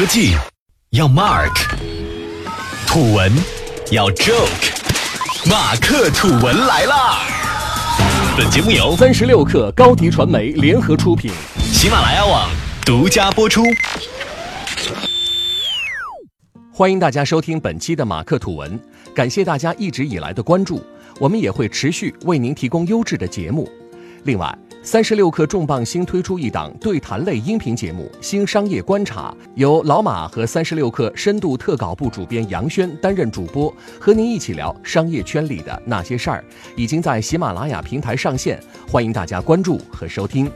科技要 Mark，土文要 Joke，马克土文来啦！本节目由三十六克高低传媒联合出品，喜马拉雅网独家播出。欢迎大家收听本期的马克土文，感谢大家一直以来的关注，我们也会持续为您提供优质的节目。另外，三十六氪重磅新推出一档对谈类音频节目《新商业观察》，由老马和三十六氪深度特稿部主编杨轩担任主播，和您一起聊商业圈里的那些事儿。已经在喜马拉雅平台上线，欢迎大家关注和收听。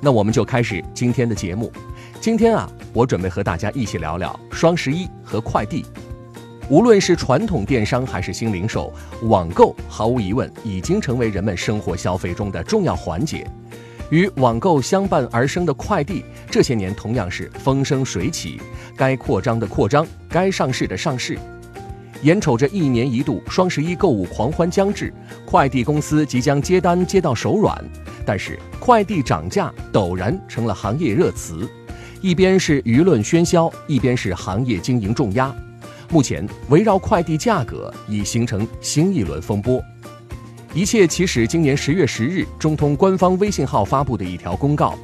那我们就开始今天的节目。今天啊，我准备和大家一起聊聊双十一和快递。无论是传统电商还是新零售，网购毫无疑问已经成为人们生活消费中的重要环节。与网购相伴而生的快递，这些年同样是风生水起，该扩张的扩张，该上市的上市。眼瞅着一年一度双十一购物狂欢将至，快递公司即将接单接到手软，但是快递涨价陡然成了行业热词，一边是舆论喧嚣，一边是行业经营重压。目前，围绕快递价格已形成新一轮风波。一切起始今年十月十日，中通官方微信号发布的一条公告：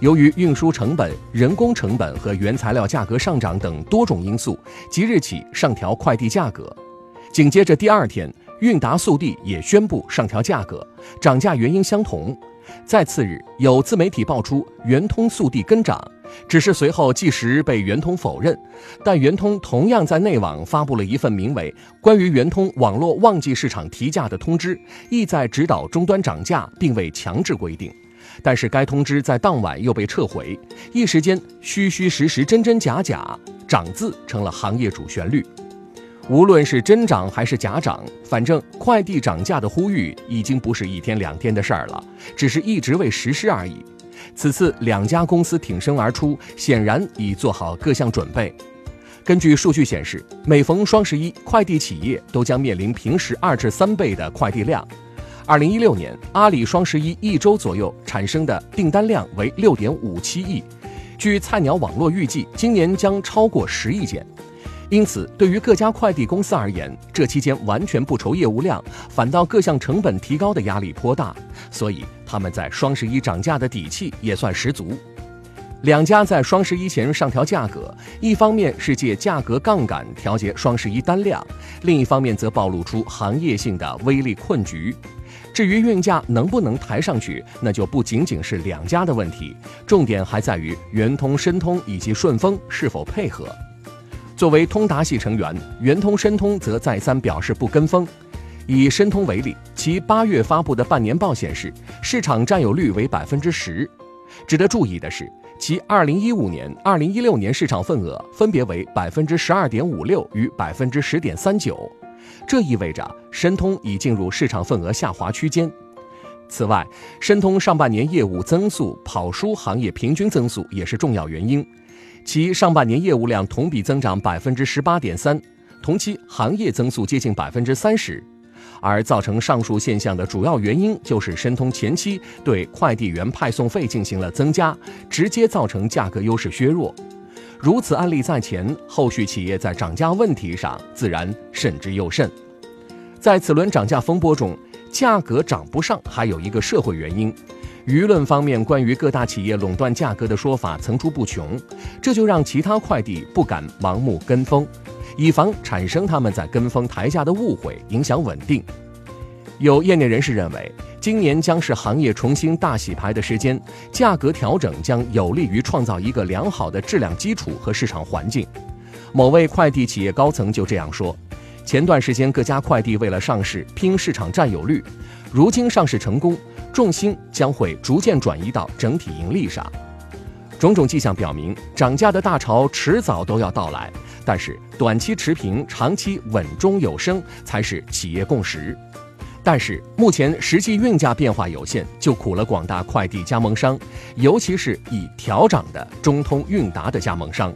由于运输成本、人工成本和原材料价格上涨等多种因素，即日起上调快递价格。紧接着第二天，韵达速递也宣布上调价格，涨价原因相同。在次日，有自媒体爆出圆通速递跟涨。只是随后即时被圆通否认，但圆通同样在内网发布了一份名为《关于圆通网络旺季市场提价的通知》，意在指导终端涨价，并未强制规定。但是该通知在当晚又被撤回，一时间虚虚实实、真真假假，涨字成了行业主旋律。无论是真涨还是假涨，反正快递涨价的呼吁已经不是一天两天的事儿了，只是一直未实施而已。此次两家公司挺身而出，显然已做好各项准备。根据数据显示，每逢双十一，快递企业都将面临平时二至三倍的快递量。二零一六年，阿里双十一一周左右产生的订单量为六点五七亿，据菜鸟网络预计，今年将超过十亿件。因此，对于各家快递公司而言，这期间完全不愁业务量，反倒各项成本提高的压力颇大，所以他们在双十一涨价的底气也算十足。两家在双十一前上调价格，一方面是借价格杠杆调节双十一单量，另一方面则暴露出行业性的微利困局。至于运价能不能抬上去，那就不仅仅是两家的问题，重点还在于圆通、申通以及顺丰是否配合。作为通达系成员，圆通、申通则再三表示不跟风。以申通为例，其八月发布的半年报显示，市场占有率为百分之十。值得注意的是，其二零一五年、二零一六年市场份额分别为百分之十二点五六与百分之十点三九，这意味着申通已进入市场份额下滑区间。此外，申通上半年业务增速跑输行业平均增速也是重要原因。其上半年业务量同比增长百分之十八点三，同期行业增速接近百分之三十，而造成上述现象的主要原因就是申通前期对快递员派送费进行了增加，直接造成价格优势削弱。如此案例在前，后续企业在涨价问题上自然慎之又慎。在此轮涨价风波中，价格涨不上还有一个社会原因。舆论方面，关于各大企业垄断价格的说法层出不穷，这就让其他快递不敢盲目跟风，以防产生他们在跟风抬价的误会，影响稳定。有业内人士认为，今年将是行业重新大洗牌的时间，价格调整将有利于创造一个良好的质量基础和市场环境。某位快递企业高层就这样说：“前段时间各家快递为了上市拼市场占有率，如今上市成功。”重心将会逐渐转移到整体盈利上，种种迹象表明，涨价的大潮迟早都要到来。但是，短期持平，长期稳中有升才是企业共识。但是，目前实际运价变化有限，就苦了广大快递加盟商，尤其是已调涨的中通、韵达的加盟商。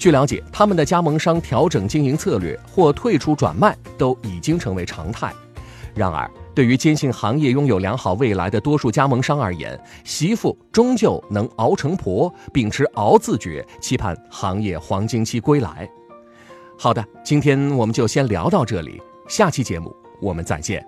据了解，他们的加盟商调整经营策略或退出转卖都已经成为常态。然而，对于坚信行业拥有良好未来的多数加盟商而言，媳妇终究能熬成婆，秉持熬自觉，期盼行业黄金期归来。好的，今天我们就先聊到这里，下期节目我们再见。